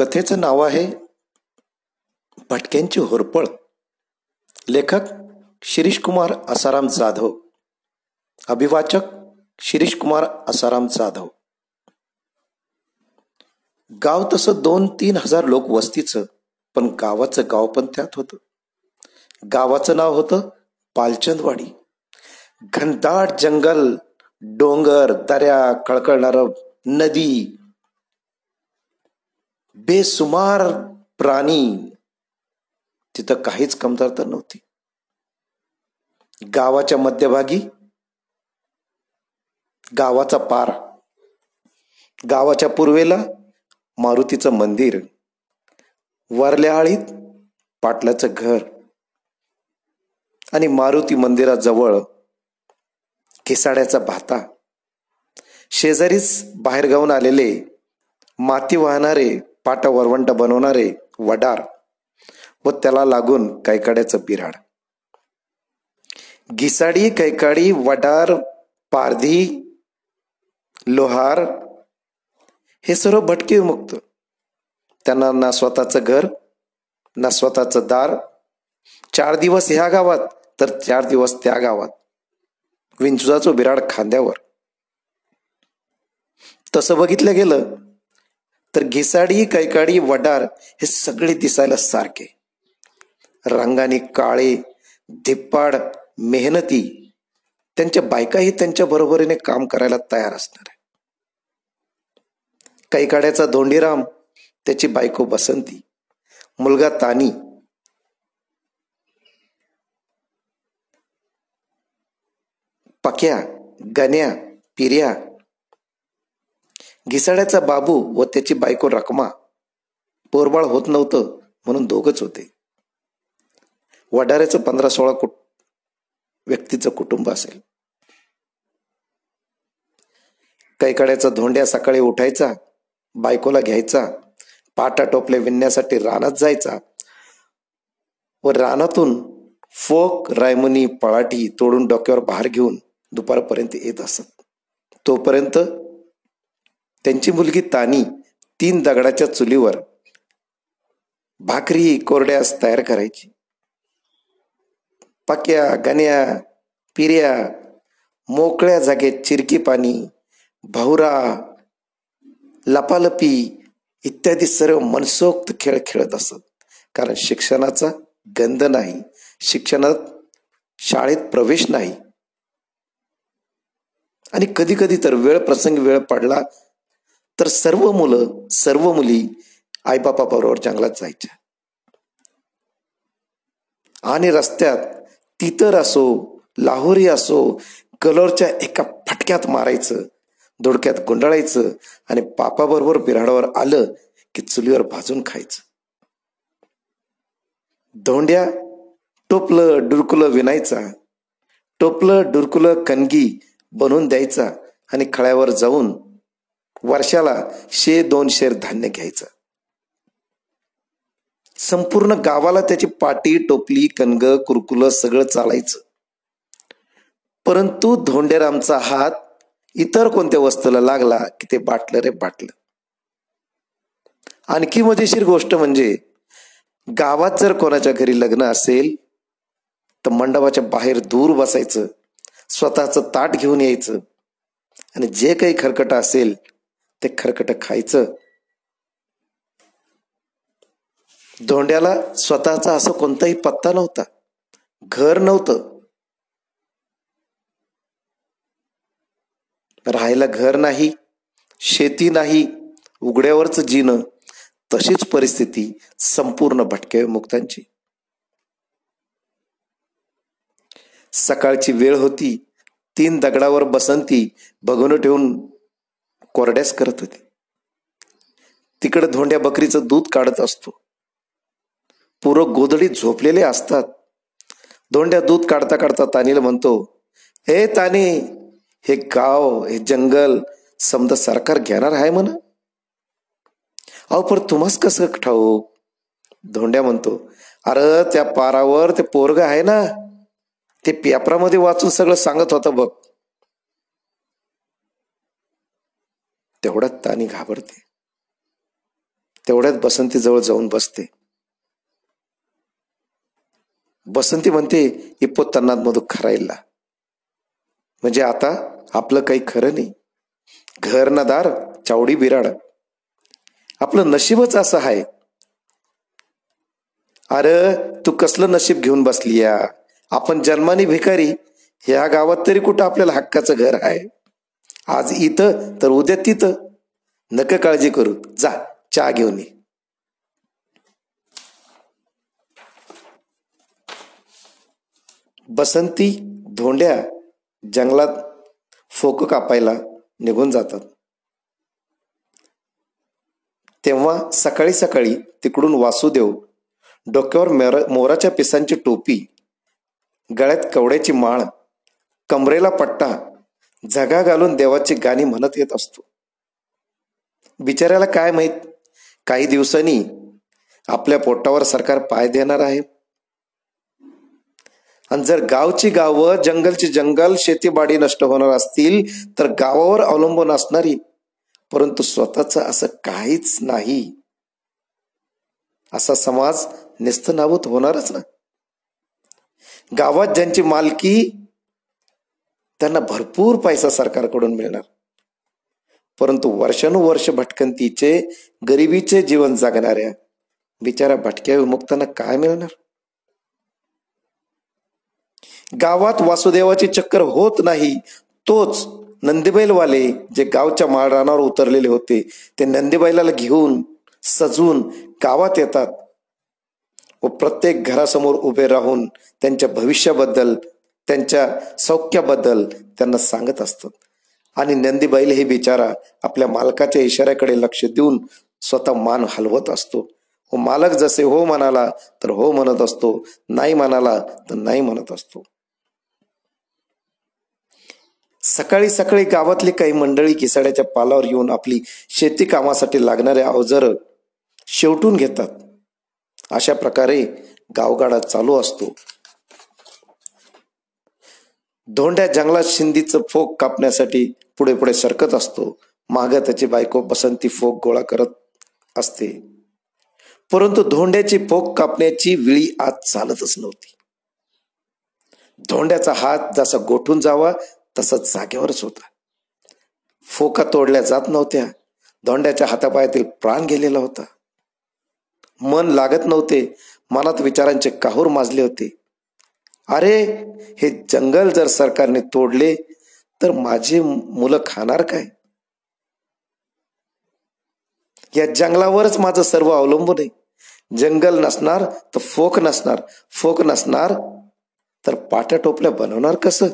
कथेचं नाव आहे भटक्यांची होरपळ. लेखक शिरीष कुमार जाधव. अभिवाचक शिरीष कुमार जाधव. गाव तसं दोन तीन हजार लोक वस्तीचं पण गावाचं गाव पण त्यात होतं. गावाचं नाव होतं पालचंदवाडी. घनदाट जंगल डोंगर दऱ्या कळकळणारं नदी बेसुमार प्राणी तिथं काहीच कमतरता नव्हती. गावाच्या मध्यभागी गावाचा पार गावाच्या पूर्वेला मारुतीचं मंदिर वरल्या आळीत पाटलाचं घर आणि मारुती मंदिराजवळ केसाड्याचा भाता. शेजारीच बाहेरगावून आलेले माती वाहणारे पाट वरवंट बनवणारे वडार व त्याला लागून कैकाड्याचं बिराड. घिसाडी कैकाडी वडार पारधी लोहार हे सर्व भटके विमुक्त. त्यांना ना स्वतःचं घर ना स्वतःचं दार. चार दिवस ह्या गावात तर चार दिवस त्या गावात. विंचुजाचं बिराड खांद्यावर. तसं बघितलं गेलं तर घिसाडी कैकाडी वडार हे सगळे दिसायला सारखे. रंगाने काळे धिप्पाड मेहनती. त्यांच्या बायकाही त्यांच्या बरोबरीने काम करायला तयार असणार आहे कैकाड्याचा धोंडीराम त्याची बायको बसंती. मुलगा तानी. पक्या गण्या पिर्या घिसाड्याचा बाबू व त्याची बायको रकमा पोरबाळ होत नव्हतं म्हणून दोघच होते. वडाऱ्याचं पंधरा सोळा कुट व्यक्तीचं कुटुंब असेल. कैकाड्याचा धोंड्या सकाळी उठायचा बायकोला घ्यायचा पाटा टोपले विणण्यासाठी रानात जायचा व रानातून फोक रायमुनी पळाटी तोडून डोक्यावर बाहेर घेऊन दुपारपर्यंत येत असत. तोपर्यंत त्यांची मुलगी तानी तीन दगडाच्या चुलीवर भाकरी कोरड्यास तयार करायची. पाक्या गण्या पिर्या मोकळ्या जागेत चिरकी पाणी भाऊरा लपालपी इत्यादी सर्व मनसोक्त खेळ खेळत असत. कारण शिक्षणाचा गंध नाही. शिक्षणात शाळेत प्रवेश नाही. आणि कधी कधी तर वेळ प्रसंग वेळ पडला तर सर्व मुलं सर्व मुली आईबापाबरोबर जंगलात जायच्या. आणि रस्त्यात तितर असो लाहोरी असो कलोरच्या एका फटक्यात मारायचं दोडक्यात गुंडाळायचं आणि पापाबरोबर बिराडावर आलं की चुलीवर भाजून खायचं. धोंड्या टोपलं डुरकुलं विणायचा टोपलं डुरकुलं कणगी बनवून द्यायचा आणि खळ्यावर जाऊन वर्षाला शे दोन शेर धान्य घ्यायचं. संपूर्ण गावाला त्याची पाटी टोपली कणग कुरकुल सगळं चालायचं. परंतु धोंडेरामचा हात इतर कोणत्या वस्तूला लागला की ते बाटलं रे बाटलं. आणखी मजेशीर गोष्ट म्हणजे गावात जर कोणाच्या घरी लग्न असेल तर मंडपाच्या बाहेर दूर बसायचं स्वतःचं ताट घेऊन यायचं. आणि जे काही खरकट असेल ते खरकट खायचं. धोंड्याला स्वतःचा असं कोणताही पत्ता नव्हता. घर नव्हतं. राहायला घर नाही शेती नाही उघड्यावरच जीणं तशीच परिस्थिती संपूर्ण भटक्या मुक्तांची. सकाळची वेळ होती तीन दगडावर बसंती बघून ठेवून कोरड्यास करत होती. तिकडे धोंड्या बकरीचं दूध काढत असतो. पुरं गोधडीत झोपलेले असतात. धोंड्या दूध काढता काढता तानीला म्हणतो हे तानी हे गाव हे जंगल समजा सरकार घेणार आहे म्हणा? अहो पण तुम्हाच कसं ठाऊक? धोंड्या म्हणतो अरे त्या पारावर ते पोरग आहे ना ते पेपरामध्ये वाचून सगळं सांगत होतं बघ. तेवढ्यात तानी घाबरते. तेवढ्यात बसंती जवळ जाऊन बसते. बसंती म्हणते इप्पो तन्नात मधू खरायला म्हणजे आता आपलं काही खरं नाही. घर ना दार चावडी बिराड. आपलं नशीबच असं आहे अरे तू कसलं नशीब घेऊन बसली या आपण जन्माने भिकारी. ह्या गावात तरी कुठं आपल्याला हक्काचं घर आहे आज इथं तर उद्या तिथं. नक काळजी करू. जा चहा घेऊन ये. बसंती धोंड्या जंगलात फोक कापायला निघून जातात. तेव्हा सकाळी सकाळी तिकडून वासुदेव डोक्यावर मेर मोराच्या पिसांची टोपी गळ्यात कवड्याची माळ कमरेला पट्टा झगा घालून देवाची गाणी म्हणत येत असतो. बिचाऱ्याला काय माहीत? काही दिवसांनी आपल्या पोटावर सरकार पाय देणार आहे. आणि जर गावची गावं जंगलची जंगल शेतीबाडी नष्ट होणार असतील तर गावावर अवलंबून असणारी परंतु स्वतःच असं काहीच नाही. असा समाज निस्तनाभूत होणारच ना. गावात ज्यांची मालकी त्यांना भरपूर पैसा सरकारकडून मिळणार. परंतु वर्षानुवर्ष भटकंतीचे गरिबीचे जीवन जगणाऱ्या बिचारा भटक्या विमुक्तांना काय मिळणार? गावात वासुदेवाची चक्कर होत नाही तोच नंदीबैलवाले जे गावच्या माळरानावर उतरलेले होते ते नंदीबैलाला घेऊन सजून गावात येतात व प्रत्येक घरासमोर उभे राहून त्यांच्या भविष्याबद्दल त्यांच्या सौख्याबद्दल त्यांना सांगत असतात. आणि नंदीबाईल हे बिचारा आपल्या मालकाच्या इशाऱ्याकडे लक्ष देऊन स्वतः मान हलवत असतो. व मालक जसे हो म्हणाला तर हो म्हणत असतो. नाही म्हणाला तर नाही म्हणत असतो. सकाळी सकाळी गावातली काही मंडळी किसाड्याच्या पालावर येऊन आपली शेती कामासाठी लागणारे अवजार शेवटून घेतात. अशा प्रकारे गावगाडा चालू असतो. धोंड्या जंगलात शिंदीचं फोक कापण्यासाठी पुढे पुढे सरकत असतो. माग त्याची बायको बसंती फोक गोळा करत असते. परंतु धोंड्याची फोक कापण्याची विळी आज चालतच नव्हती. धोंड्याचा हात जसा गोठून जावा तसा जागेवरच होता. फोका तोडल्या जात नव्हत्या. धोंड्याच्या हातापायातील प्राण गेलेला होता. मन लागत नव्हते. मनात विचारांचे काहूर माजले होते. अरे हे जंगल जर सरकारने तोडले तर माझी मुलं खाणार काय? या जंगलावरच माझं सर्व अवलंबून आहे. जंगल नसणार तर फोक नसणार. फोक नसणार तर पाट्या टोपल्या बनवणार कसं?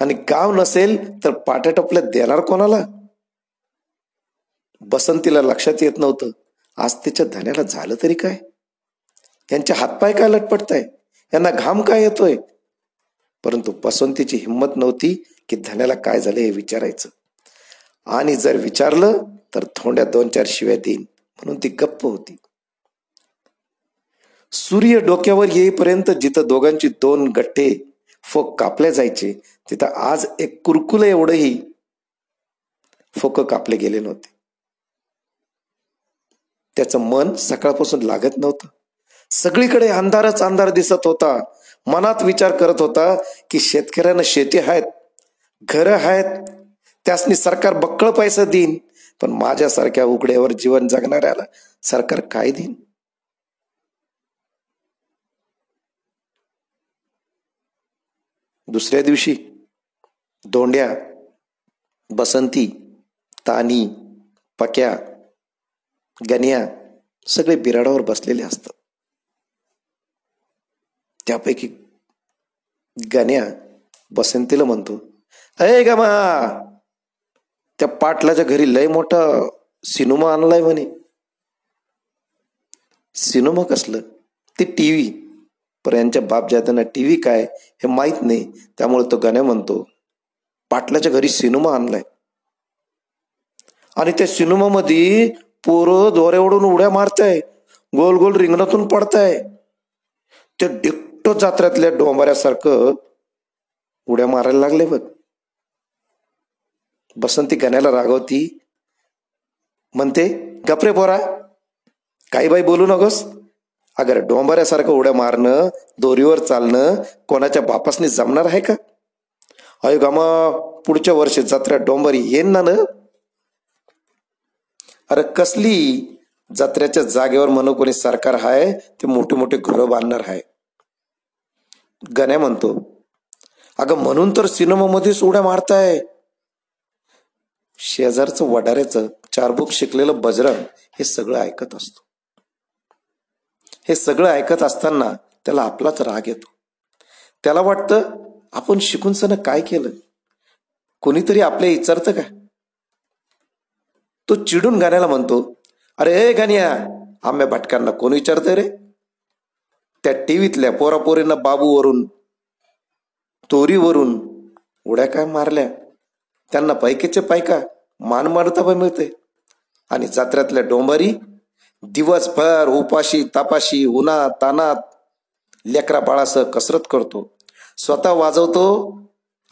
आणि गाव नसेल तर पाट्या टोपल्या देणार कोणाला? बसंतीला लक्षात येत नव्हतं. आज तिच्या धन्याला झालं तरी काय? त्यांचे हातपाय काय लटपटताय? यांना घाम काय येतोय? परंतु पसंतीची हिंमत नव्हती की धन्याला काय झालं हे विचारायचं. आणि जर विचारलं तर थोड्या दोन चार शिव्या देईन म्हणून ती गप्प होती. सूर्य डोक्यावर येईपर्यंत जिथं दोघांची दोन गट्टे फोक कापले जायचे तिथं आज एक कुरकुल एवढंही फोक कापले गेले नव्हते. त्याचं मन सकाळपासून लागत नव्हतं. सगळीकडे अंधारच अंधार दिसत होता. मनात विचार करत होता की शेतकऱ्यांना शेती आहेत घरं आहेत त्यासनी सरकार बक्कळ पैसा देईन पण माझ्यासारख्या उघड्यावर जीवन जगणाऱ्याला सरकार काय देईन? दुसऱ्या दिवशी धोंड्या बसंती तानी पक्या गण्या सगळे बिराडावर बसलेले असतात. त्यापैकी गण्या बसंतीला म्हणतो. अय गमा त्या पाटलाच्या घरी लय मोठा सिनेमा आणलाय म्हणे. सिनेमा कसलं? ते टीव्ही. पर यांच्या बाप जात्यांना टीव्ही काय हे माहीत नाही. त्यामुळे तो गण्या म्हणतो पाटलाच्या घरी सिनेमा आणलाय. आणि त्या सिनेमामध्ये पोरं दोऱ्यावडून उड्या मारताय. गोल गोल रिंगणातून पडताय. ते डिक्टो जात्र्यातल्या डोंबाऱ्यासारखं उड्या मारायला लागले बघ. बसंती गण्याला रागवती. म्हणते गपरे पोरा काही बाई बोलू नकोस. अगर डोंबऱ्यासारखं उड्या मारणं दोरीवर चालणं कोणाच्या बापासनी जमणार आहे का? अयो गामा पुढच्या वर्षी जत्रा डोंबरी येईन ना अरे कसली जत्रेच्या जागेवर म्हणून कोणी सरकार हाय ते मोठे मोठे घरं बांधणार आहे गण्या म्हणतो. अगं म्हणून तर सिनेमामध्येच उड्या मारताय. शेजारचं वडाऱ्याचं चारबुक शिकलेलं बजरंग हे सगळं ऐकत असतो. हे सगळं ऐकत असताना त्याला आपलाच राग येतो. त्याला वाटतं आपण शिकून सण काय केलं? कोणीतरी आपल्या विचारतं का? तो चिडून गाण्याला म्हणतो अरे ए गाण्या आम्या भटकांना कोण विचारतंय रे? त्या टीव्हीतल्या पोरापोरींना बाबूवरून तोरीवरून उड्या काय मारल्या? त्यांना पैकेचे पायका मान पण मिळते आणि जत्र्यातल्या डोंबारी दिवसभर उपाशी तापाशी उन्हा तानात लेकरा बाळासह कसरत करतो. स्वतः वाजवतो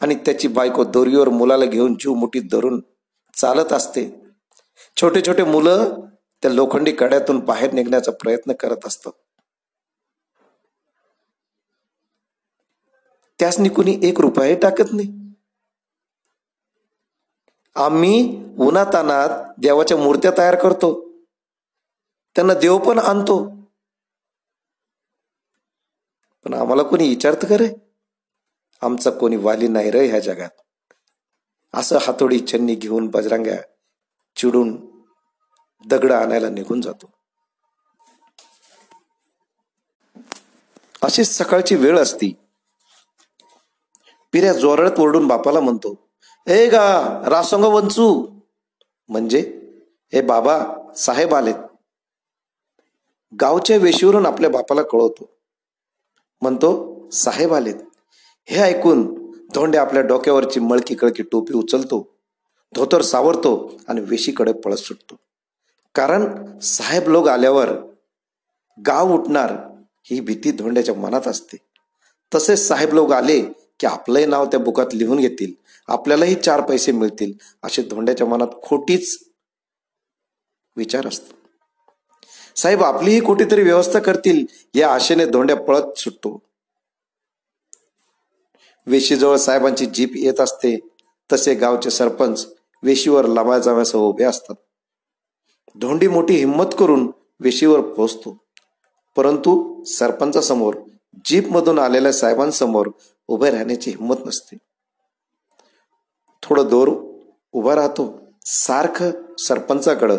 आणि त्याची बायको दोरीवर मुलाला घेऊन जीव मुठीत धरून चालत असते. छोटे छोटे मुलं त्या लोखंडी कड्यातून बाहेर निघण्याचा प्रयत्न करत असतात. त्यासनी कुणी एक रुपया टाकत नाही. आम्ही उन्हातानात देवाच्या मूर्त्या तयार करतो. त्यांना देव पण आणतो. पण आम्हाला कोणी विचारत करे? आमचा कोणी वाली नाही रे ह्या जगात. असं हातोडी छन्नी घेऊन बजरांग्या चिडून दगड आणायला निघून जातो. अशीच सकाळची वेळ असती. पिऱ्या जोरळत ओरडून बापाला म्हणतो ए गा रासोंग वंचू. म्हणजे? हे बाबा साहेब आलेत. गावच्या वेशीवरून आपल्या बापाला कळवतो. म्हणतो साहेब आलेत. हे ऐकून धोंडे आपल्या डोक्यावरची मळकी कळकी टोपी उचलतो धोतर सावरतो आणि वेशीकडे पळत सुटतो. कारण साहेब लोक आल्यावर गाव उठणार ही भीती धोंड्याच्या मनात असते. तसेच साहेब लोक आले की आपलंही नाव त्या बुकात लिहून घेतील आपल्यालाही चार पैसे मिळतील असे धोंड्याच्या मनात खोटीच विचार असतो. साहेब आपलीही कुठेतरी व्यवस्था करतील या आशेने धोंड्या पळत सुटतो. वेशीजवळ साहेबांची जीप येत असते तसे गावचे सरपंच वेशीवर लमा जाव्यासह उभे असतात. धोंडी मोठी हिंमत करून वेशीवर पोचतो परंतु सरपंचासमोर जीपमधून आलेल्या साहेबांसमोर उभे राहण्याची हिंमत नसते. थोडं दोर उभा राहतो सारखं सरपंचाकडं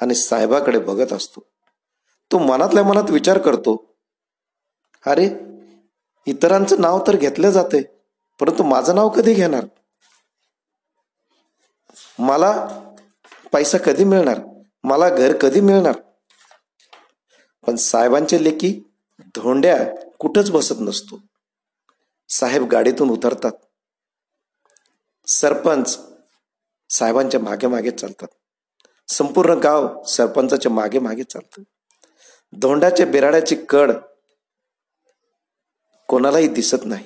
आणि साहेबाकडे बघत असतो. तो मनातल्या मनात विचार करतो अरे इतरांचं नाव तर घेतलं जाते परंतु माझं नाव कधी घेणार? मला पैसा कधी मिळणार? मला घर कधी मिळणार? पण साहेबांचे लेखी धोंड्या कुठंच बसत नसतो. साहेब गाडीतून उतरतात. सरपंच साहेबांच्या मागे मागे चालतात. संपूर्ण गाव सरपंचाच्या मागे मागे चालतं. धोंडाच्या बिराड्याची कड कोणालाही दिसत नाही.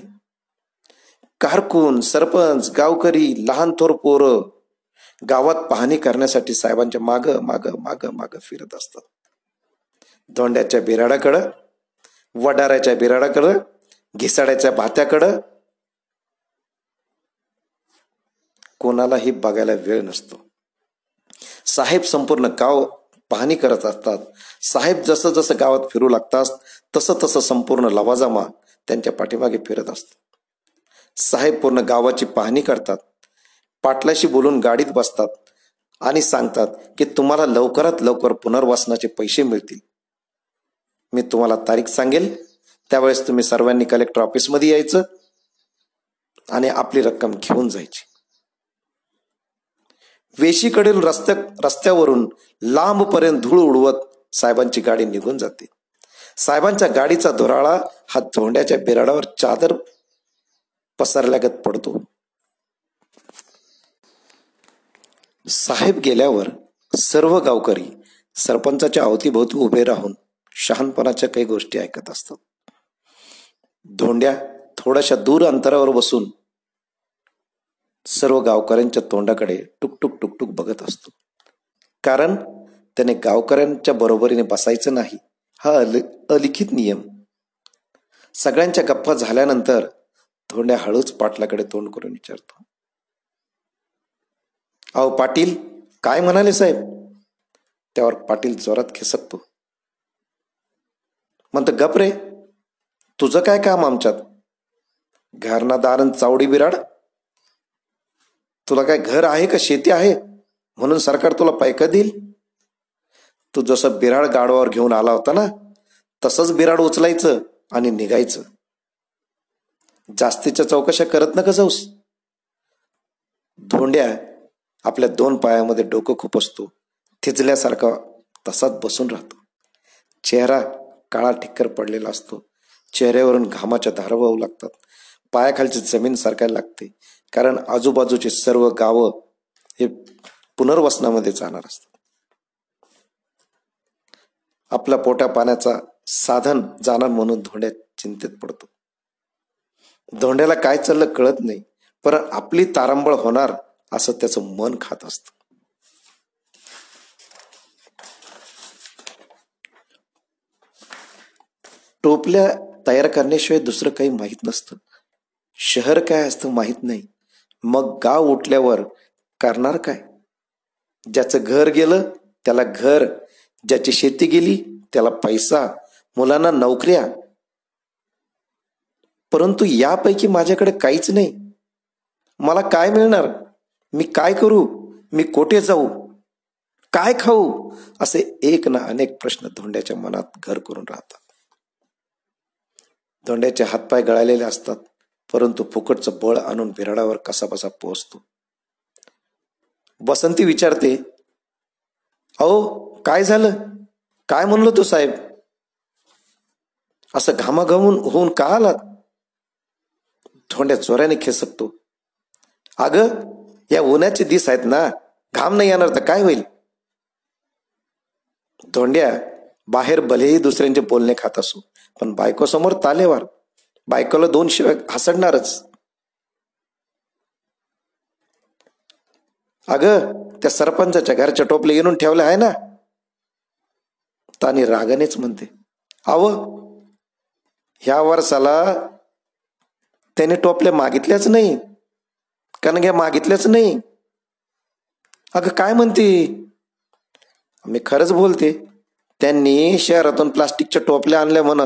कारकून सरपंच गावकरी लहान थोर पोरं गावात पाहणी करण्यासाठी साहेबांच्या माग माग माग माग फिरत असतात. धोंड्याच्या बिराडाकडं वडाऱ्याच्या बिराडाकडं घिसाड्याच्या भात्याकडं? कोणालाही बघायला वेळ नसतो. साहेब संपूर्ण गाव पाहणी करत असतात. साहेब जसं जसं गावात फिरू लागतात तसं तसं संपूर्ण लवाजामा त्यांच्या पाठीमागे फिरत असतो. साहेब पूर्ण गावाची पाहणी करतात. पाटलाशी बोलून गाडीत बसतात आणि सांगतात की तुम्हाला लवकरात लवकर पुनर्वासनाचे पैसे मिळतील. मी तुम्हाला तारीख सांगेल. त्यावेळेस तुम्ही सर्वांनी कलेक्टर ऑफिसमध्ये यायचं आणि आपली रक्कम घेऊन जायची. वेशीकडील रस्त्या रस्त्यावरून लांबपर्यंत धूळ उडवत साहेबांची गाडी निघून जाते. साहेबांच्या गाडीचा धुराळा हा धोंड्याच्या बिराडावर चादर पसरल्यागत पडतो. साहेब गेल्यावर सर्व गावकरी सरपंचाच्या अवतीभोवती उभे राहून शहानपणाच्या काही गोष्टी ऐकत असतात. धोंड्या थोड्याशा दूर अंतरावर बसून सर्व गावकऱ्यांच्या तोंडाकडे टुकटुक टुकटुक बघत असतो. कारण त्याने गावकऱ्यांच्या बरोबरीने बसायचं नाही. हा अल अलिखित नियम. सगळ्यांच्या गप्पा झाल्यानंतर धोंड्या हळूच पाटलाकडे तोंड करून विचारतो. अहो पाटील काय म्हणाले साहेब? त्यावर पाटील जोरात खेसकतो. म्हणतं गप रे तुझं काय काम आमच्यात? घरना दारण चावडी बिराड? तुला काय घर आहे का शेती आहे? म्हणून सरकार तुला पैका देईल? तू जसं बिराड गाडवावर घेऊन आला होता ना तसंच बिराड उचलायचं आणि निघायचं. जास्तीच्या चौकशा करत नका जाऊस. धोंड्या आपल्या दोन पायामध्ये डोकं खूप असतो. थिजल्यासारखा तसाच बसून राहतो. चेहरा काळा ठिक्कर पडलेला असतो. चेहऱ्यावरून घामाच्या धारा वाहू लागतात. पायाखालची जमीन सरकायला लागते. कारण आजूबाजूचे सर्व गावं हे पुनर्वसनामध्ये जाणार असतात. आपल्या पोट्या पाण्याचा साधन जाणार म्हणून धोंड्यात चिंतेत पडतो. धोंड्याला काय चाललं कळत नाही पण आपली तारंबळ होणार असं त्याचं मन खात असत. टोपल्या तयार करण्याशिवाय दुसरं काही माहीत नसतं. शहर काय असतं माहीत नाही. मग गाव उठल्यावर करणार काय? ज्याचं घर गेलं त्याला घर. ज्याची शेती गेली त्याला पैसा. मुलांना नोकऱ्या. परंतु यापैकी माझ्याकडे काहीच नाही. मला काय मिळणार? मी काय करू? मी कोठे जाऊ? काय खाऊ? असे एक ना अनेक प्रश्न धोंड्याच्या मनात घर करून राहतात. धोंड्याचे हातपाय गळालेले असतात परंतु फुकटचं बळ आणून बिराडावर कसाबसा पोहोचतो. बसंती विचारते अहो काय झालं? काय म्हणलो तू साहेब? असं घामाघामून होऊन का आलात धोंड्या चोऱ्याने खेसकतो अग या उन्हाचे दिस आहेत ना घाम नाही येणार तर काय होईल? धोंड्या बाहेर भलेही दुसऱ्यांचे बोलणे खात असो पण बायको समोर तालेवार. बायकोला दोन शिवाय हसडणारच अग त्या सरपंचाच्या घरच्या टोपले येऊन ठेवले आहे ना? तानी रागानेच म्हणते आव ह्या वर्षाला त्याने टोपले मागितल्याच नाही. कणग्या मागितल्याच नाही. अगं काय म्हणते? मी खरंच बोलते त्यांनी शहरातून प्लास्टिकच्या टोपल्या आणल्या म्हण.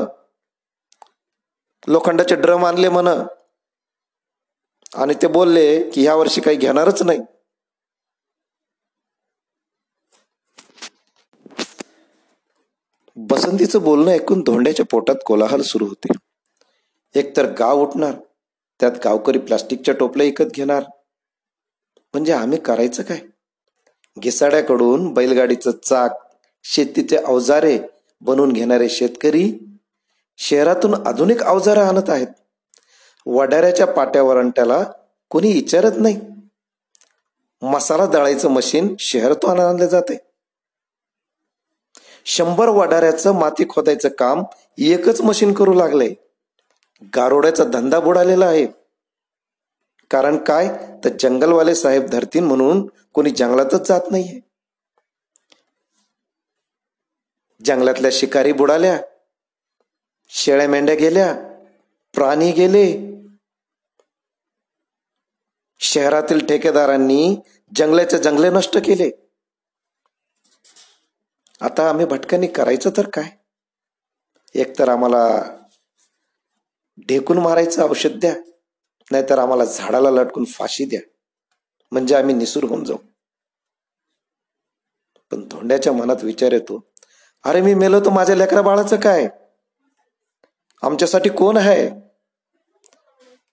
लोखंडाचे ड्रम आणले म्हण. आणि ते बोलले की ह्या वर्षी काही घेणारच नाही. बसंतीचं बोलणं ऐकून धोंड्याच्या पोटात कोलाहल सुरू होते. एकतर गाव उठणार त्यात गावकरी प्लास्टिकच्या टोपल्या विकत घेणार. म्हणजे आम्ही करायचं काय? घिसाड्याकडून बैलगाडीचं चाक शेतीचे अवजारे बनवून घेणारे शेतकरी शहरातून आधुनिक अवजारं आणत आहेत. वडाऱ्याच्या पाट्यावर त्याला कोणी विचारत नाही. मसाला दळायचं मशीन शहरातून आणलं जाते. शंभर वडाऱ्याचं माती खोदायचं काम एकच मशीन करू लागलंय. गारोड्याचा धंदा बुडालेला आहे. कारण काय? तर जंगलवाले साहेब धरतीन म्हणून कोणी जंगलातच जात नाहीये. जंगलातल्या शिकारी बुडाल्या. शेळ्या मेंढ्या गेल्या प्राणी गेले. शहरातील ठेकेदारांनी जंगलाचे जंगले नष्ट केले. आता आम्ही भटकणी करायचं तर काय? एकतर आम्हाला ढेकून मारायचं औषध द्या नाहीतर आम्हाला झाडाला लटकून फाशी द्या. म्हणजे आम्ही निसूर होऊन जाऊ. पण धोंड्याच्या मनात विचार येतो अरे मी मेलो तर माझ्या लेकरा बाळाचं काय? आमच्यासाठी कोण आहे?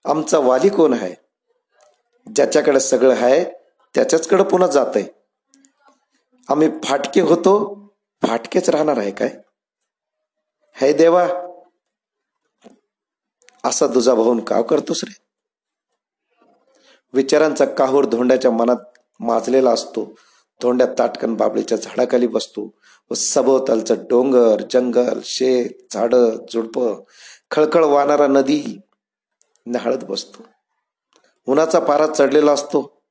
आमचा वाली कोण आहे? ज्याच्याकडे सगळं आहे त्याच्याचकडे पुन्हा जात आहे आम्ही फाटके होतो फाटकेच राहणार आहे काय? हे देवा असा दुजा भाऊन का करतोस रे? विचारांचा काहूर धोंड्याच्या मनात माजलेला असतो. धोंड्यात ताटकन बाबळीच्या झाडाखाली बसतो व सभोवतालचं डोंगर जंगल शेत झाड झुडप खळखळ वाहणारा नदी नहाळत बसतो. उन्हाचा पारा चढलेला असतो.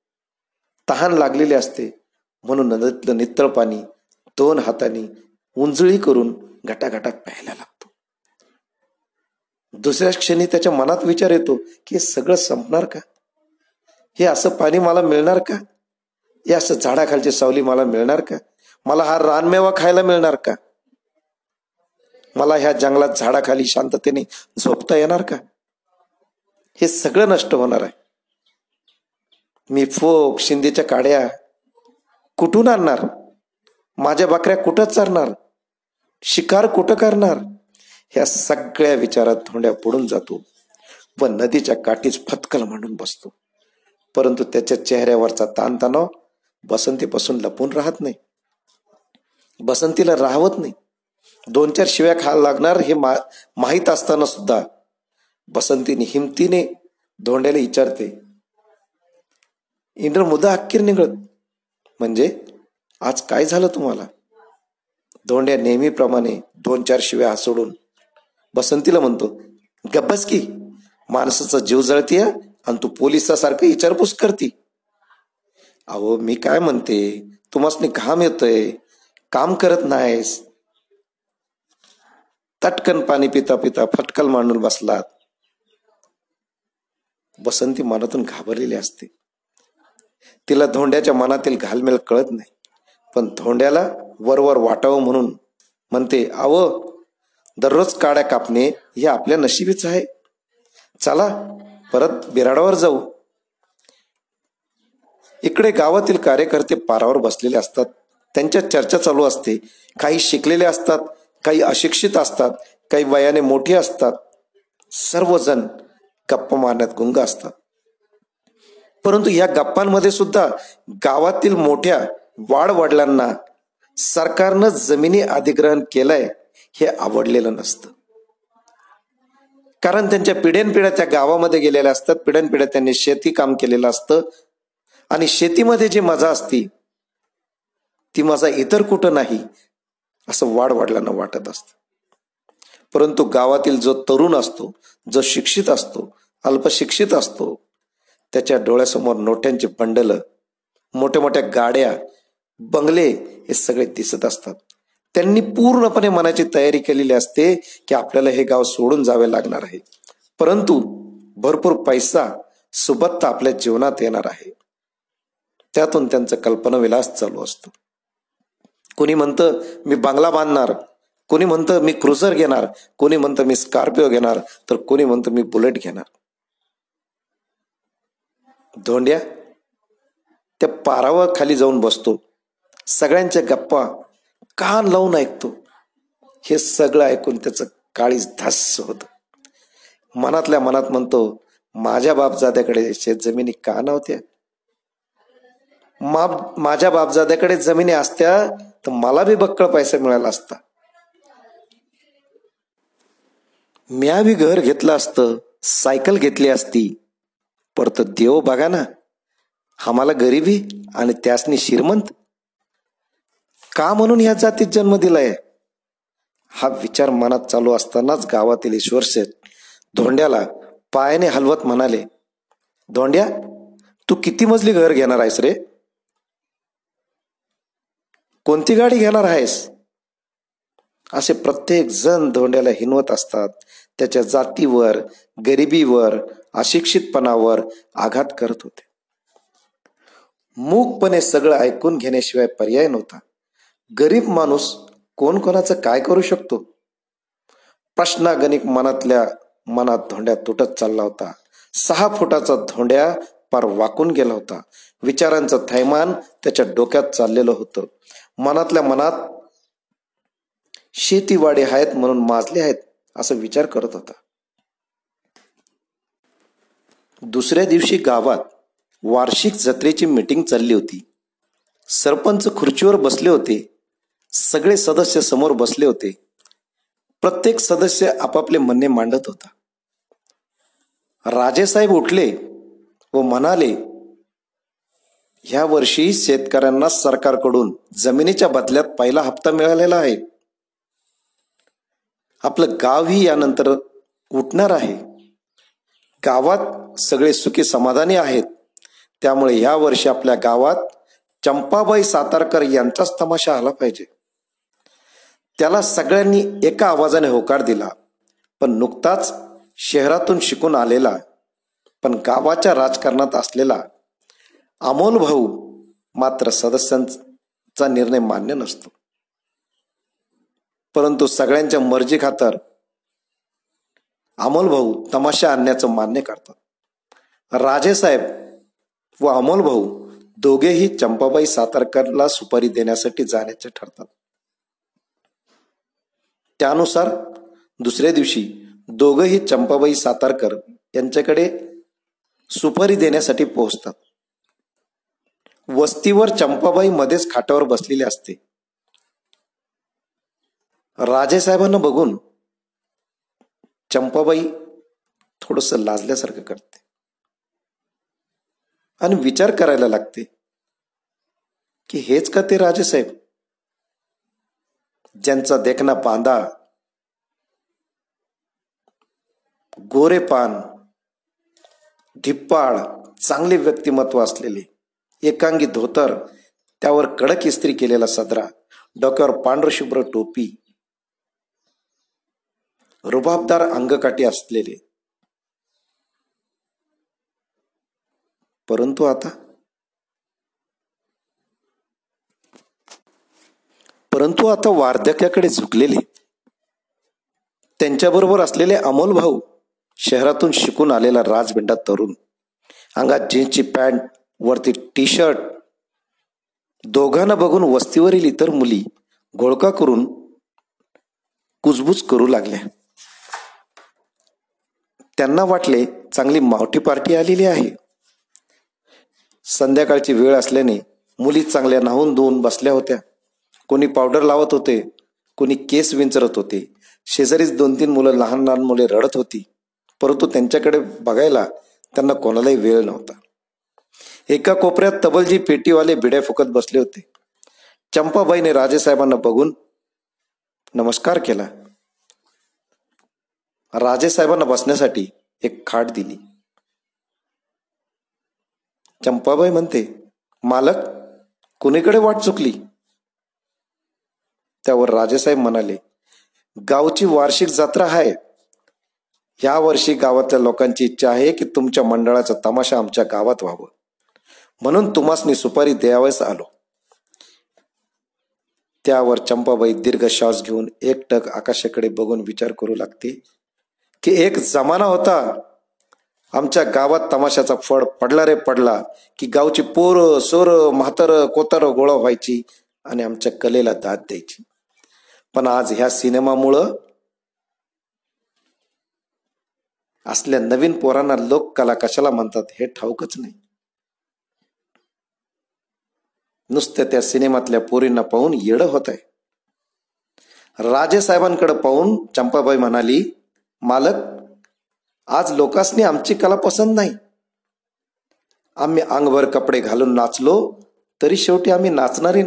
तहान लागलेली असते. म्हणून नदीतलं नितळ पाणी दोन हातांनी उंजळी करून घटाघटात प्यायला लागतो. दुसऱ्याच क्षणी त्याच्या मनात विचार येतो की हे सगळं संपणार का? हे असं पाणी मला मिळणार का? या असं झाडाखालची सावली मला मिळणार का? मला हा रानमेवा खायला मिळणार का? मला ह्या जंगलात झाडाखाली शांततेने झोपता येणार का? हे सगळं नष्ट होणार आहे. मी फोक शिंदेच्या काड्या कुठून आणणार? माझ्या बकऱ्या कुठं चरणार? शिकार कुठं करणार? ह्या सगळ्या विचारात धोंड्या पडून जातो व नदीच्या काठीच फतकल म्हणून बसतो. परंतु त्याच्या चेहऱ्यावरचा ताणतणाव बसंतीपासून लपून राहत नाही. बसंतीला राहवत नाही. दोन चार शिव्या खायला लागणार हे मा माहीत असताना सुद्धा बसंतीने हिमतीने धोंड्याला विचारते इंद्र मुदा अक्कीर निघत म्हणजे आज काय झालं तुम्हाला? धोंड्या नेहमीप्रमाणे दोन चार शिव्या हसडून बसंतीला म्हणतो गब्बस की माणसाचा जीव जळतीय आणि तू पोलिसासारखं विचारपूस करती. अहो मी काय म्हणते? तुम्हाला घाम येतोय. काम करत नाहीस. तटकन पाणी पिता पिता फटकल मांडून बसलात. बसंती मनातून घाबरलेली असते. तिला धोंड्याच्या मनातील घालमेल कळत नाही. पण धोंड्याला वरवर वाटावं म्हणून म्हणते आव दररोज काड्या कापणे हे आपल्या नशिबीच आहे. चला परत बिराडावर जाऊ. इकडे गावातील कार्यकर्ते पारावर बसलेले असतात. त्यांच्या चर्चा चालू असते. काही शिकलेले असतात. काही अशिक्षित असतात. काही वयाने मोठे असतात. सर्वजण गप्पा मारण्यात गुंग असतात. परंतु या गप्पांमध्ये सुद्धा गावातील मोठ्या वाडवडिलांना सरकारनं जमिनी अधिग्रहण केलंय हे आवडलेलं नसतं. कारण त्यांच्या पिढ्यानपिढ्या त्या गावामध्ये गेलेल्या असतात. पिढ्यानपिढ्या त्यांनी शेती काम केलेलं असतं. आणि शेतीमध्ये जी मजा असती ती मजा इतर कुठं नाही असं वाढ वाढल्यानं वाटत असतं. परंतु गावातील जो तरुण असतो जो शिक्षित असतो अल्पशिक्षित असतो त्याच्या डोळ्यासमोर नोट्यांची बंडल मोठ्या मोठ्या गाड्या बंगले हे सगळे दिसत असतात. त्यांनी पूर्णपणे मनाची तयारी केलेली असते की आपल्याला हे गाव सोडून जावे लागणार आहे. परंतु भरपूर पैसा सुबत्ता आपल्या जीवनात येणार आहे. त्यातून त्यांचा कल्पनाविलास चालू असतो. कोणी म्हणतं मी बांगला बांधणार. कोणी म्हणतं मी क्रुझर घेणार. कोणी म्हणतं मी स्कॉर्पिओ घेणार. तर कोणी म्हणतं मी बुलेट घेणार. धोंड्या त्या पारावर खाली जाऊन बसतो. सगळ्यांच्या गप्पा कान लावून ऐकतो. हे सगळं ऐकून त्याचं काळीच धास होत. मनातल्या मनात म्हणतो माझ्या बापजाद्याकडे शेत जमिनी का नव्हत्या? मा माझ्या बापजाद्याकडे जमिनी असत्या तर मला बी बक्कळ पैसा मिळाला असता. म्या बी घर घेतलं असतं सायकल घेतली असती. परत देव बघा ना आम्हाला गरिबी आणि त्यासनी श्रीमंत. का म्हणून या जातीत जन्म दिलाय? हा विचार मनात चालू असतानाच गावातील ईश्वर धोंड्याला पायाने हलवत म्हणाले धोंड्या तू किती मजली घर घेणार आहेस रे? कोणती गाडी घेणार आहेस? असे प्रत्येक जण धोंड्याला हिनवत असतात. त्याच्या जातीवर गरिबीवर अशिक्षितपणावर आघात करत होते. मूकपणे सगळं ऐकून घेण्याशिवाय पर्याय नव्हता. गरीब माणूस कोण कोणाचं काय करू शकतो? प्रश्नागणिक मनातल्या मनात धोंड्या तुटत चालला होता. सहा फुटाचा धोंड्या पार वाकून गेला होता. विचारांचं थैमान त्याच्या डोक्यात चाललेलं होतं. मनातल्या मनात शेतीवाडी आहेत म्हणून माजले आहेत असा विचार करत होता. दुसऱ्या दिवशी गावात वार्षिक जत्रेची मीटिंग चालली होती. सरपंच खुर्चीवर बसले होते. सगळे सदस्य समोर बसले होते. प्रत्येक सदस्य आपापले म्हणणे मांडत होता. राजेसाहेब उठले व म्हणाले ह्या वर्षी शेतकऱ्यांना सरकारकडून जमिनीच्या बदल्यात पहिला हप्ता मिळालेला आहे. आपलं गावही यानंतर उठणार आहे. गावात सगळे सुखी समाधानी आहेत. त्यामुळे या वर्षी आपल्या गावात चंपाबाई सातारकर यांचाच तमाशा आला पाहिजे. त्याला सगळ्यांनी एका आवाजाने होकार दिला. पण नुकताच शहरातून शिकून आलेला पण गावाच्या राजकारणात असलेला अमोल भाऊ मात्र सदस्यांचा निर्णय मान्य नसतो. परंतु सगळ्यांच्या मर्जी खातर अमोल भाऊ तमाशा आणण्याचं मान्य करतात. राजेसाहेब व अमोल भाऊ दोघेही चंपाबाई सातारकरला सुपारी देण्यासाठी जाण्याचे ठरतात. त्यानुसार दुसऱ्या दिवशी दोघंही चंपाबाई सातारकर यांच्याकडे सुपारी देण्यासाठी पोहोचतात. वस्तीवर चंपाबाई मध्येच खाटावर बसलेली असते. राजेसाहेबांना बघून चंपाबाई थोडस लाजल्यासारखं करते. आणि विचार करायला लागते की हेच का ते राजेसाहेब ज्यांचा देखना बांधा गोरेपान ढिप्पाळ चांगले व्यक्तिमत्व असलेले एकांगी धोतर त्यावर कडक इस्त्री केलेला सदरा डोक्यावर पांढरशुभ्र टोपी रुबाबदार अंगकाठी असलेले. परंतु आता परंतु आता वार्धक्याकडे झुकलेले त्यांच्याबरोबर असलेले अमोल भाऊ शहरातून शिकून आलेला राजबिंडा तरुण अंगात जीन्सची पॅन्ट वरती टी शर्ट दोघांना बघून वस्तीवरील इतर मुली घोळका करून कुजबूज करू लागल्या. त्यांना वाटले चांगली मावठी पार्टी आलेली आहे. संध्याकाळची वेळ असल्याने मुली चांगल्या नाहून धुवून बसल्या होत्या. कोणी पावडर लावत होते कोणी केस विंचरत होते. शेजारीच दोन तीन मुलं लहान लहान मुले रडत होती. परंतु त्यांच्याकडे बघायला त्यांना कोणालाही वेळ नव्हता. एका कोपऱ्यात तबलजी पेटीवाले भिडे फुकत बसले होते. चंपाबाईने राजेसाहेबांना बघून नमस्कार केला. राजेसाहेबांना बसण्यासाठी एक खाट दिली. चंपाबाई म्हणते मालक कुणीकडे वाट चुकली? त्यावर राजेसाहेब म्हणाले गावची वार्षिक जत्रा आहे. या वर्षी गावातल्या लोकांची इच्छा आहे की तुमच्या मंडळाचा तमाशा आमच्या गावात व्हावं. म्हणून तुम्हासनी सुपारी द्यावयास आलो. त्यावर चंपाबाई दीर्घ श्वास घेऊन एकटक आकाशाकडे बघून विचार करू लागते की एक जमाना होता आमच्या गावात तमाशाचा फळ पडला रे पडला की गावची पोरं सोर म्हातार कोतार गोळा व्हायची आणि आमच्या कलेला दाद द्यायची. पण आज ह्या सिनेमामुळं असल्या नवीन पोरांना लोक कला कशाला म्हणतात हे ठाऊकच नाही. नुसत्या त्या सिनेमातल्या पोरींना पाहून येडं होत आहे राजेसाहेबांकडे पाहून चंपाबाई म्हणाली मालक आज लोकांनी आमची कला पसंत नाही. आम्ही अंगभर कपडे घालून नाचलो तरी शेवटी आम्ही नाचणारे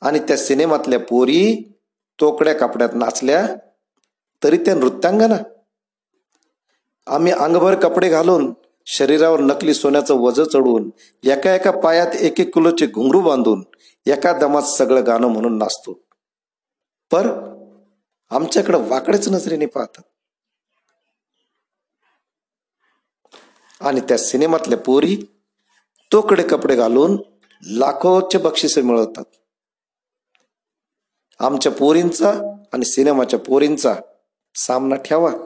आणि त्या सिनेमातल्या पोरी तोकड्या कपड्यात नाचल्या तरी त्या नृत्यांगना. आम्ही अंगभर कपडे घालून शरीरावर नकली सोन्याचं वज चढवून एका एका पायात एक एक किलोचे घुंगरू बांधून एका दमात सगळं गाणं म्हणून नाचतो. पर आमच्याकडं वाकडेच नजरेने पाहतात. आणि त्या सिनेमातल्या पोरी तोकडे कपडे घालून लाखोचे बक्षिसे मिळवतात. आमच्या पोरींचा आणि सिनेमाच्या पोरींचा सामना ठेवा.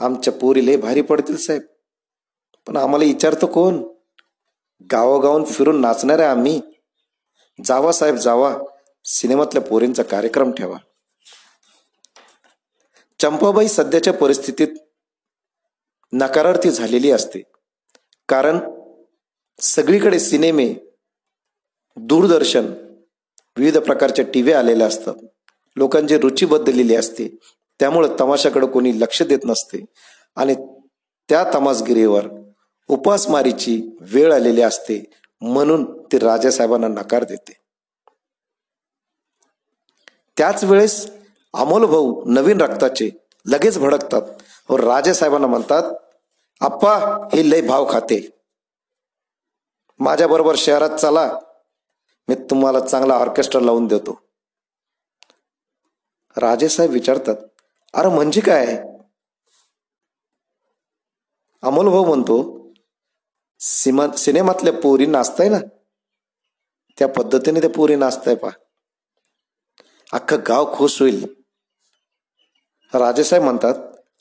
आमच्या पोरी लय भारी पडतील साहेब. पण आम्हाला विचारतो कोण? गावागावून फिरून नाचणार आहे आम्ही. जावा साहेब जावा. सिनेमातल्या पोरींचा कार्यक्रम ठेवा. चंपाबाई सध्याच्या परिस्थितीत नकारार्थी झालेली असते. कारण सगळीकडे सिनेमे दूरदर्शन विविध प्रकारच्या टी व्ही आलेल्या असतात. लोकांची रुची बदललेली असते. त्यामुळं तमाशाकडे कोणी लक्ष देत नसते. आणि त्या तमासगिरीवर उपासमारीची वेळ आलेली असते म्हणून ती राजासाहेबांना नकार देते. त्याच वेळेस अमोल भाऊ नवीन रक्ताचे लगेच भडकतात व राजेसाहेबांना म्हणतात आप्पा हे लय भाव खाते. माझ्याबरोबर शहरात चला. मी तुम्हाला चांगला ऑर्केस्ट्रा लावून देतो. राजेसाहेब विचारतात अरे म्हणजे काय? अमोल भाऊ म्हणतो सिमा सिनेमातल्या पोरी नाचताय ना? त्या पद्धतीने त्या पोरी नाचताय पा अख्खं गाव खुश होईल. राजेसाहेब म्हणतात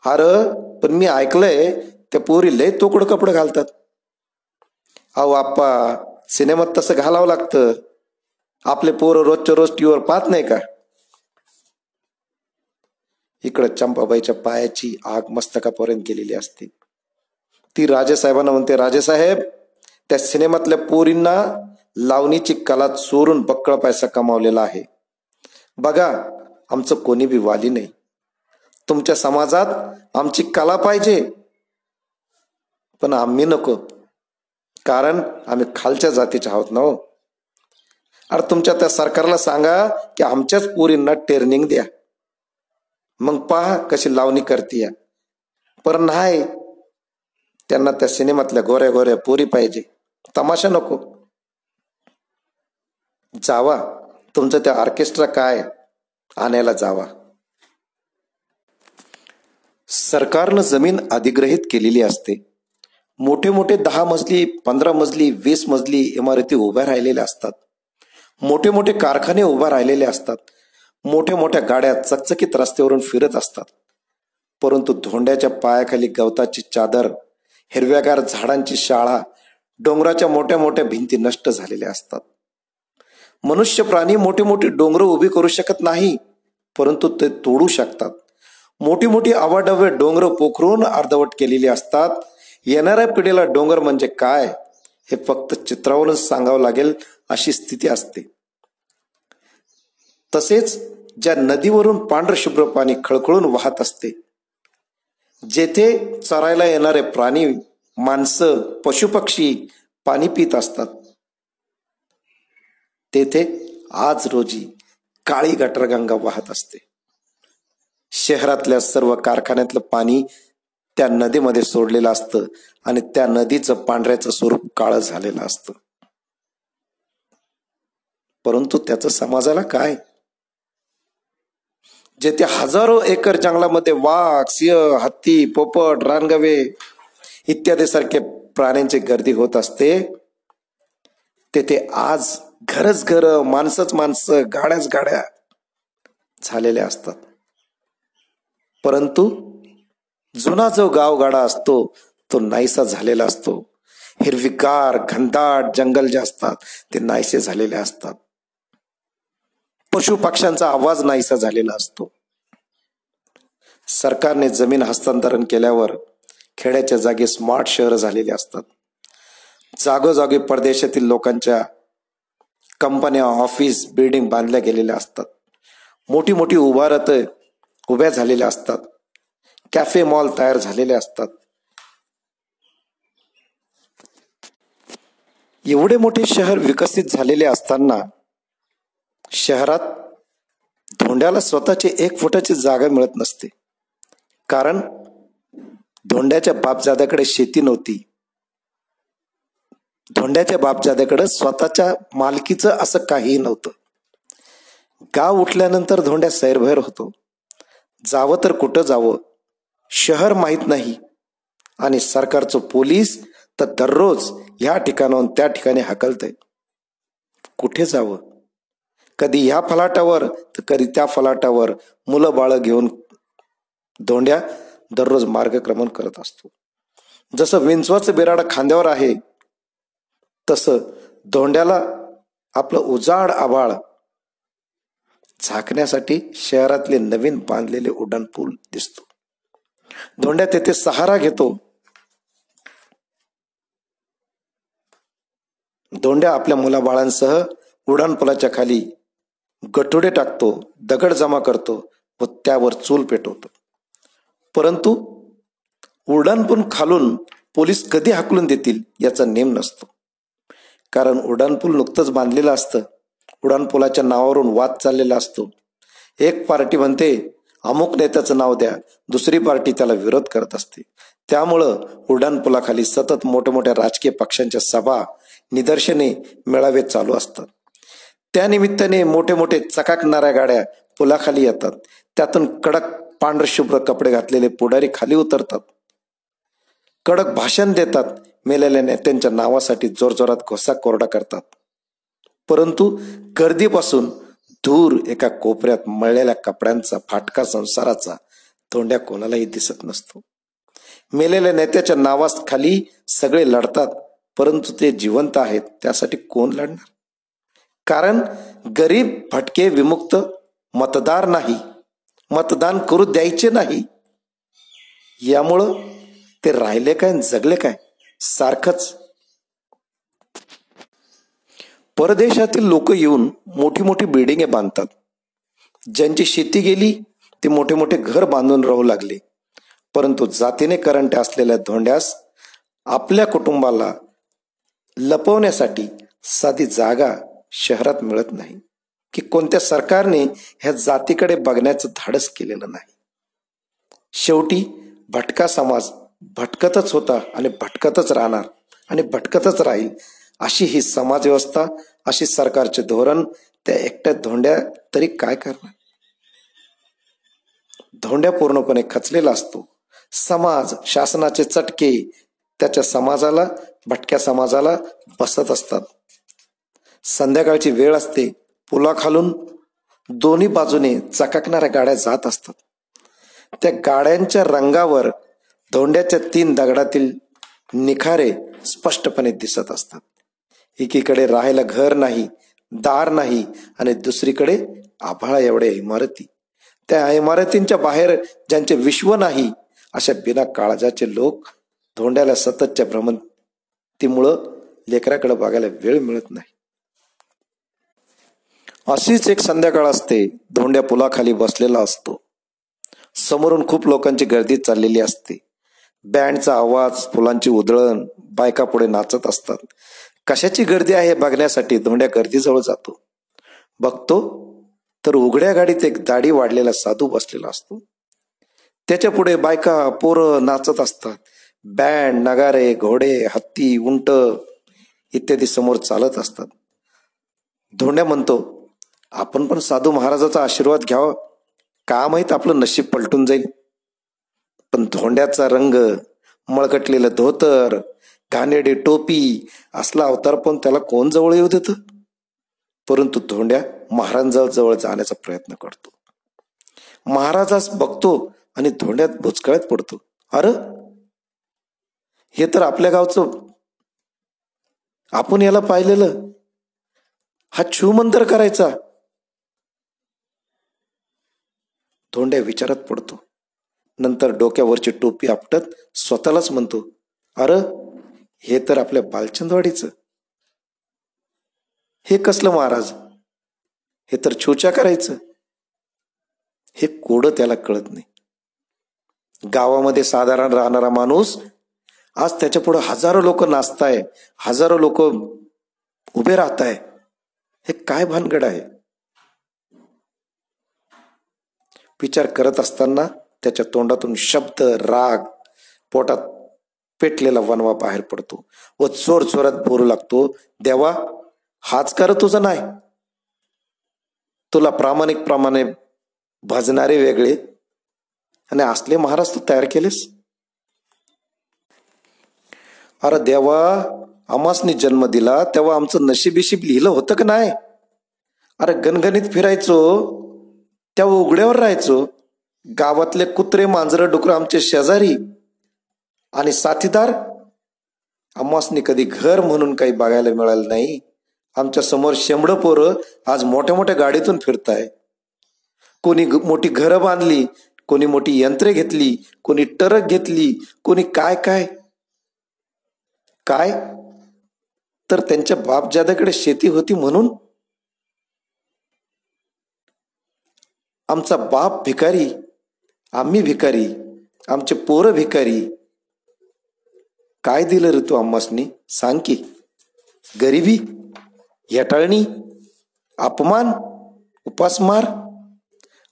अरे पण मी ऐकलंय त्या पोरी लय तोकड कपडे घालतात. अहो आप्पा सिनेमात तसं घालावं लागतं. आपले पोरं रोजच्या रोज टीव्हीवर पाहत नाही का? इकडं चंपाबाईच्या पायाची आग मस्तकापर्यंत गेलेली असते. ती राजेसाहेबांना म्हणते राजेसाहेब त्या सिनेमातल्या पोरींना लावणीची कला चोरून बक्कळ पैसा कमावलेला आहे. बघा आमचं कोणी बी वाली नाही. तुमच्या समाजात आमची कला पाहिजे. पण आम्ही नको. कारण आम्ही खालच्या जातीचे आहोत ना हो. अरे तुमच्या त्या सरकारला सांगा की आमच्याच पोरींना ट्रेनिंग द्या. मग पहा कशी लावणी करतीय. पर नाही त्यांना त्या सिनेमातल्या गोऱ्या गोऱ्या पोरी पाहिजे. तमाशा नको. जावा तुमचं त्या ऑर्केस्ट्रा काय? आणायला जावा. सरकारनं जमीन अधिग्रहित केलेली असते. मोठे मोठे दहा मजली पंधरा मजली वीस मजली इमारती उभ्या राहिलेल्या असतात. मोठे मोठे कारखाने उभा राहिलेले असतात. मोठ्या मोठ्या गाड्या चकचकीत रस्त्यावरून फिरत असतात. परंतु धोंड्याच्या पायाखाली गवताची चादर हिरव्यागार झाडांची शाळा डोंगराच्या मोठ्या मोठ्या भिंती नष्ट झालेल्या असतात. मनुष्य प्राणी मोठी मोठी डोंगर उभी करू शकत नाही परंतु ते तोडू शकतात. मोठी मोठी आवाडव्य डोंगर पोखरून अर्धवट केलेली असतात. येणाऱ्या पिढीला डोंगर म्हणजे काय हे फक्त चित्रावरूनच सांगावं लागेल अशी स्थिती असते. तसेच ज्या नदीवरून पांढरशुभ्र पाणी खळखळून वाहत असते. जेथे चरायला येणारे प्राणी माणसं पशुपक्षी पाणी पित असतात. तेथे आज रोजी काळी गटरगंगा वाहत असते. शहरातल्या सर्व कारखान्यातलं पाणी त्या नदीमध्ये सोडलेलं असतं आणि त्या नदीचं पांढऱ्याचं स्वरूप काळं झालेलं असतं. परंतु त्याचं समाजाला काय? जेथे हजारो एकर जंगलामध्ये वाघ सिंह हत्ती पोपट रानगवे इत्यादी सारखे प्राण्यांची गर्दी होत असते. तेथे आज घरच घर माणसंच माणसं गाड्याच गाड्या झालेल्या असतात. परंतु जुना जो गावगाडा असतो तो नाहीसा झालेला असतो. हिरविकार घनदाट जंगल जे असतात ते नाहीसे झालेले असतात. पशु पक्ष्यांचा आवाज नाहीसा झालेला असतो. सरकारने जमीन हस्तांतरण केल्यावर खेड्याच्या जागी स्मार्ट शहर झालेले असतात. जागोजागी परदेशातील लोकांच्या कंपन्या ऑफिस बिल्डिंग बांधल्या गेलेल्या असतात. मोठी मोठी उभारत उभ्या झालेल्या असतात. कॅफे मॉल तयार झालेले असतात. एवढे मोठे शहर विकसित झालेले असताना शहरात धोंड्याला स्वतःची एक फुटाची जागा मिळत नसते. कारण धोंड्याच्या बापजाद्याकडे शेती नव्हती. धोंड्याच्या बापजाद्याकडे स्वतःच्या मालकीचं असं काहीही नव्हतं. गाव उठल्यानंतर धोंड्या सैरभैर होतो. जावं तर कुठं जावं शहर माहीत नाही. आणि सरकारचं पोलीस तर दररोज ह्या ठिकाणाहून त्या ठिकाणी हकलतंय. कुठे जावं? कधी ह्या फलाटावर तर कधी त्या फलाटावर. मुलं बाळं घेऊन धोंड्या दररोज मार्गक्रमण करत असतो. जसं विंचवाचं बिराड खांद्यावर आहे तसं धोंड्याला आपलं उजाड आबाळ झाकण्यासाठी शहरातले नवीन बांधलेले उड्डाणपूल दिसतो. धोंड्या तेथे सहारा घेतो. धोंड्या आपल्या मुलाबाळांसह उड्डाणपुलाच्या खाली गठोडे टाकतो दगड जमा करतो व त्यावर चूल पेटवतो. परंतु उड्डाणपूल खालून पोलीस कधी हाकलून देतील याचा नेम नसतो. कारण उड्डाणपूल नुकतंच बांधलेलं असतं. उड्डाणपुलाच्या नावावरून वाद चाललेला असतो. एक पार्टी म्हणते अमुक नेत्याचं नाव द्या दुसरी पार्टी त्याला विरोध करत असते. त्यामुळं उड्डाणपुलाखाली सतत मोठ्या मोठ्या राजकीय पक्षांच्या सभा निदर्शने मेळावे चालू असतात. त्या निमित्ताने मोठे मोठे चकाकणाऱ्या गाड्या पुलाखाली येतात. त्यातून कडक पांढरशुभ्र कपडे घातलेले पुढारी खाली उतरतात. कडक भाषण देतात. मेलेल्या नेत्यांच्या नावासाठी जोरजोरात घोसा कोरडा करतात. परंतु गर्दीपासून दूर एका कोपऱ्यात मळलेल्या कपड्यांचा फाटका संसाराचा तोंड्या कोणालाही दिसत नसतो. मेलेल्या नेत्याच्या नावास खाली सगळे लढतात परंतु ते जिवंत आहेत त्यासाठी कोण लढणार? कारण गरीब भटके विमुक्त मतदार नाही मतदान करू द्यायचे नाही. यामुळं ते राहिले काय जगले काय? सारखंच. परदेशातील लोक येऊन मोठी मोठी बिल्डिंगे बांधतात. ज्यांची शेती गेली ते मोठे मोठे घर बांधून राहू लागले. परंतु जातीने करंट असलेल्या धोंड्यास आपल्या कुटुंबाला लपवण्यासाठी साधी जागा शहरात मिळत नाही की कोणत्या सरकारने ह्या जातीकडे बघण्याचं धाडस केलेलं नाही. शेवटी भटका समाज भटकतच होता आणि भटकतच राहणार आणि भटकतच राहील अशी ही समाजव्यवस्था अशी सरकारचे धोरण त्या एकट्या धोंड्या तरी काय करणार? धोंड्या पूर्णपणे खचलेला असतो. समाज शासनाचे चटके त्याच्या समाजाला भटक्या समाजाला बसत असतात. संध्याकाळची वेळ असते पुलाखालून दोन्ही बाजूने चकाकणाऱ्या गाड्या जात असतात. त्या गाड्यांच्या रंगावर धोंड्याच्या तीन दगडातील निखारे स्पष्टपणे दिसत असतात. एकीकडे राहायला घर नाही दार नाही आणि दुसरीकडे आभाळा एवढ्या इमारती. त्या इमारतींच्या बाहेर ज्यांचे विश्व नाही अशा बिना काळजाचे लोक धोंड्याला सततच्या भ्रमंतीमुळं लेकराकडे बघायला वेळ मिळत नाही. अशीच एक संध्याकाळ असते धोंड्या पुलाखाली बसलेला असतो. समोरून खूप लोकांची गर्दी चाललेली असते. बँडचा आवाज फुलांची उधळण बायका पुढे नाचत असतात. कशाची गर्दी आहे बघण्यासाठी धोंड्या गर्दीजवळ जातो. बघतो तर उघड्या गाडीत एक दाढी वाढलेला साधू बसलेला असतो. त्याच्या पुढे बायका पोरं नाचत असतात. बँड नगारे घोडे हत्ती उंट इत्यादी समोर चालत असतात. धोंड्या म्हणतो आपण पण साधू महाराजाचा आशीर्वाद घ्यावा. का माहीत आपलं नशीब पलटून जाईल. पण धोंड्याचा रंग मळकटलेलं धोतर घाणेडी टोपी असला अवतार पण त्याला कोण जवळ येऊ देत? परंतु धोंड्या महाराजांजवळ जाण्याचा प्रयत्न करतो. महाराजास बघतो आणि धोंड्यात भुचकळ्यात पडतो. अरे! हे तर आपल्या गावचं आपण याला पाहिलेलं. हा छूमंतर करायचा. धोंड्या विचारात पडतो. नंतर डोक्यावरची टोपी आपटत स्वतःलाच म्हणतो अरे हे तर आपल्या बालचंदवाडीचं. हे कसलं महाराज? हे तर छोच्या करायचं. हे कोडं त्याला कळत नाही. गावामध्ये साधारण राहणारा माणूस आज त्याच्या पुढे हजारो लोक नाचताय हजारो लोक उभे राहताय. हे काय भानगड आहे? विचार करत असताना त्याच्या तोंडातून शब्द राग पोटात पेटलेला वनवा बाहेर पडतो व चोर चोरात बोलू लागतो देवा हाच कर तुझं नाही. तुला प्रामाणिक प्रमाणे भजणारे वेगळे आणि असले महाराज तू तयार केलेस? अरे देवा आमासनी जन्म दिला तेव्हा आमचं नशीबिशीब लिहिलं होतं का नाही? अरे गणगणित फिरायचो तेव्हा उघड्यावर राहायचो. गावातले कुत्रे मांजरं डुकर आमचे शेजारी आणि साथीदार. आम्हासनी कधी घर म्हणून काही बघायला मिळालं नाही. आमच्यासमोर शेंबड पोरं आज मोठ्या मोठ्या गाडीतून फिरताय. कोणी मोठी घरं बांधली कोणी मोठी यंत्रे घेतली कोणी टरक घेतली कोणी काय काय? काय? तर त्यांच्या बापजादाकडे शेती होती म्हणून आमचा बाप भिकारी आम्ही भिकारी आमचे पोरं भिकारी. काय दिलं रे तू आम्हासनी? सांग की. गरिबी हेटाळणी अपमान उपासमार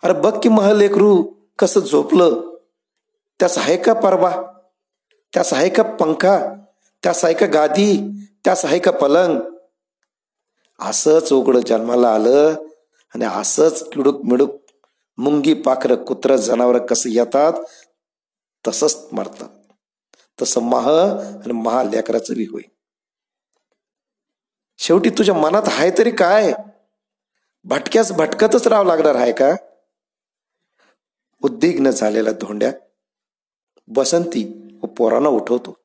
अरे बघ की महल एकरू कसं झोपलं. त्यास आहे का परवा? त्यास आहे का पंखा? त्यास आहे का गादी? त्यास आहे का पलंग? असंच उघडं जन्माला आलं आणि असंच किडूक मिडूक मुंगी पाखरं कुत्रं जनावर कसं येतात तसंच मारतात. तसं माह आणि महा लेकराचं बी होईल. शेवटी तुझ्या मनात आहे तरी काय? भटक्यास भटकतच राहावं लागणार आहे का? उद्विग्न झालेला धोंड्या बसंती व पोरांना उठवतो.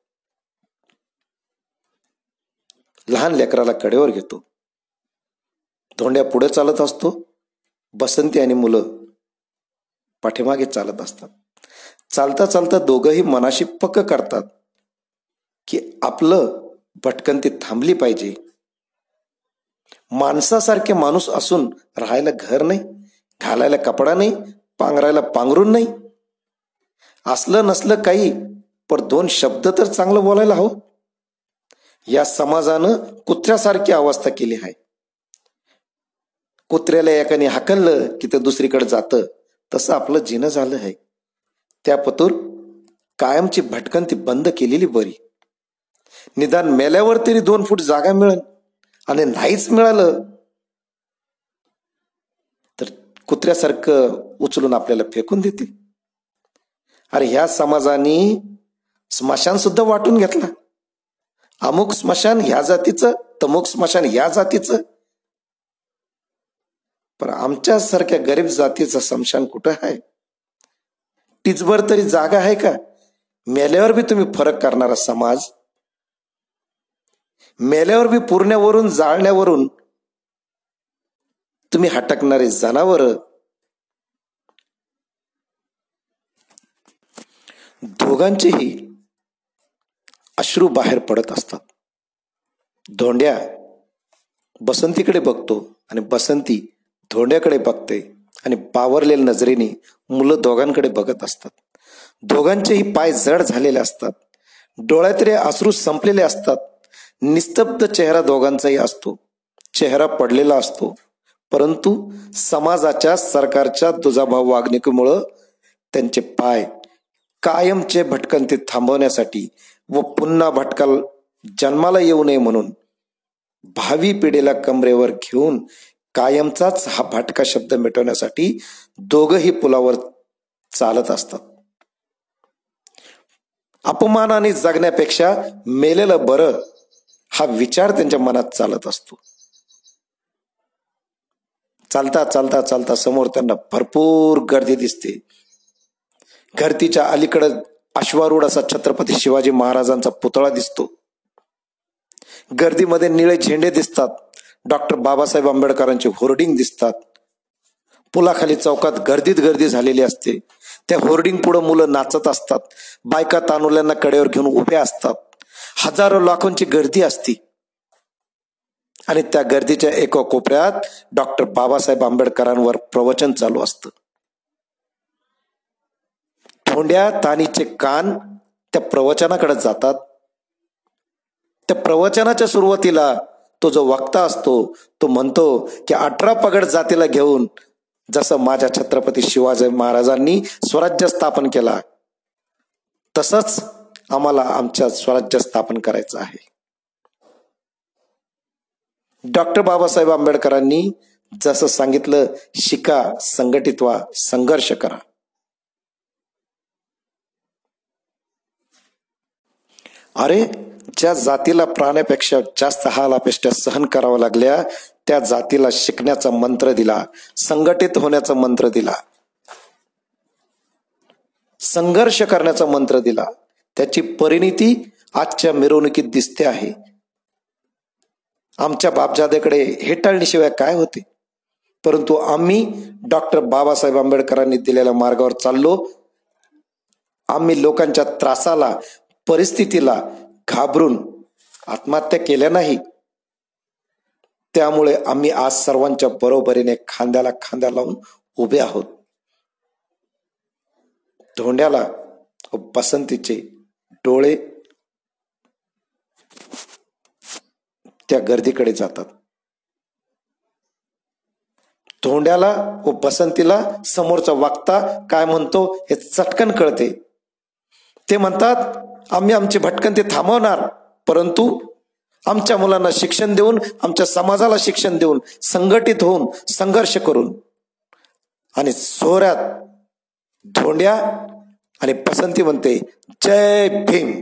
लहान लेकराला कडेवर घेतो. धोंड्या पुढे चालत असतो. बसंती आणि मुलं पाठीमागे चालत असतात. चालता चालता दोघंही मनाशी पक्क करतात की आपलं भटकंती थांबली पाहिजे. माणसासारखे माणूस असून राहायला घर नाही घालायला कपडा नाही पांघरायला पांघरून नाही. असलं नसलं काही पण दोन शब्द तर चांगलं बोलायला हवं. या समाजानं कुत्र्यासारखी अवस्था केली आहे. कुत्र्याला एकाने हाकललं की ते दुसरीकडे जातं. तसं आपलं जिनं झालं आहे. त्या पतूर कायमची भटकंती बंद केलेली बरी. निदान मेल्यावर तरी दोन फूट जागा मिळेल आणि नाहीच मिळालं तर कुत्र्यासारखं उचलून आपल्याला फेकून देतील. अरे ह्या समाजाने स्मशान सुद्धा वाटून घेतला. अमुक स्मशान ह्या जातीचं तमुक स्मशान ह्या जातीचं पण आमच्यासारख्या गरीब जातीचं समशान कुठं आहे? टिचभर तरी जागा आहे का? मेल्यावर बी तुम्ही फरक करणारा समाज. मेल्यावर बी पुरण्यावरून जाळण्यावरून तुम्ही हटकणारे जनावर. दोघांचेही अश्रू बाहेर पडत असतात. धोंड्या बसंतीकडे बघतो आणि बसंती धोंड्याकडे बघते आणि बावरलेल्या नजरेने मुलं दोघांकडे बघत असतात. दोघांचेही पाय जड झालेले असतात. डोळ्यातले आसरू संपलेले असतात. निस्तब्ध चेहरा दोघांचाही असतो. चेहरा पडलेला असतो. परंतु समाजाच्या सरकारच्या दुजाभाव वागणुकीमुळं त्यांचे पाय कायमचे भटकंती थांबवण्यासाठी व पुन्हा भटकाल जन्माला येऊ नये म्हणून भावी पिढीला कमरेवर घेऊन कायमचाच हा भाटका शब्द मिटवण्यासाठी दोघही पुलावर चालत असतात. अपमानाने जगण्यापेक्षा मेलेलं बरं हा विचार त्यांच्या मनात चालत असतो. चालता चालता चालता समोर त्यांना भरपूर गर्दी दिसते. गर्दीच्या अलीकडं अश्वारूढ असा छत्रपती शिवाजी महाराजांचा पुतळा दिसतो. गर्दीमध्ये निळे झेंडे दिसतात. डॉक्टर बाबासाहेब आंबेडकरांचे होर्डिंग दिसतात. पुलाखाली चौकात गर्दीत गर्दी झालेली असते. त्या होर्डिंग पुढे मुलं नाचत असतात. बायका तानुल्यांना कडेवर घेऊन उभ्या असतात. हजारो लाखोंची गर्दी असती. आणि त्या गर्दीच्या एका कोपऱ्यात डॉक्टर बाबासाहेब आंबेडकरांवर प्रवचन चालू असतं. तोंड्या तानीचे कान त्या प्रवचनाकडे जातात. त्या प्रवचनाच्या सुरुवातीला तो जो वक्ता असतो तो म्हणतो की अठरा पगड जातीला घेऊन जसं माझ्या छत्रपती शिवाजी महाराजांनी स्वराज्य स्थापन केला तसंच आम्हाला आमच्या स्वराज्य स्थापन करायचं आहे. डॉक्टर बाबासाहेब आंबेडकरांनी जसं सांगितलं शिका संघटित व्हा संघर्ष करा. अरे ज्या जातीला प्राण्यापेक्षा जास्त हाल सहन कराव्या लागल्या त्या जातीला शिकण्याचा मंत्र दिला संघटित होण्याचा मंत्र दिला. संघर्ष करण्याचा मंत्र दिला. त्याची परिणिती आजच्या मिरवणुकीत दिसते आहे. आमच्या बापजादेकडे हेटाळणीशिवाय काय होते? परंतु आम्ही डॉक्टर बाबासाहेब आंबेडकरांनी दिलेल्या मार्गावर चाललो. आम्ही लोकांच्या त्रासाला परिस्थितीला घाबरून आत्महत्या केल्या नाही. त्यामुळे आम्ही आज सर्वांच्या बरोबरीने खांद्याला खांद्या लावून उभे आहोत. धोंड्याला बसंतीचे डोळे त्या गर्दीकडे जातात. धोंड्याला व बसंतीला समोरचा वागता काय म्हणतो हे चटकन कळते. ते म्हणतात आम्ही आमची भटकंती थांबवणार. परंतु आमच्या मुलांना शिक्षण देऊन आमच्या समाजाला शिक्षण देऊन संघटित होऊन संघर्ष करून आणि सोहऱ्यात धोंड्या आणि पसंती म्हणते जय भीम.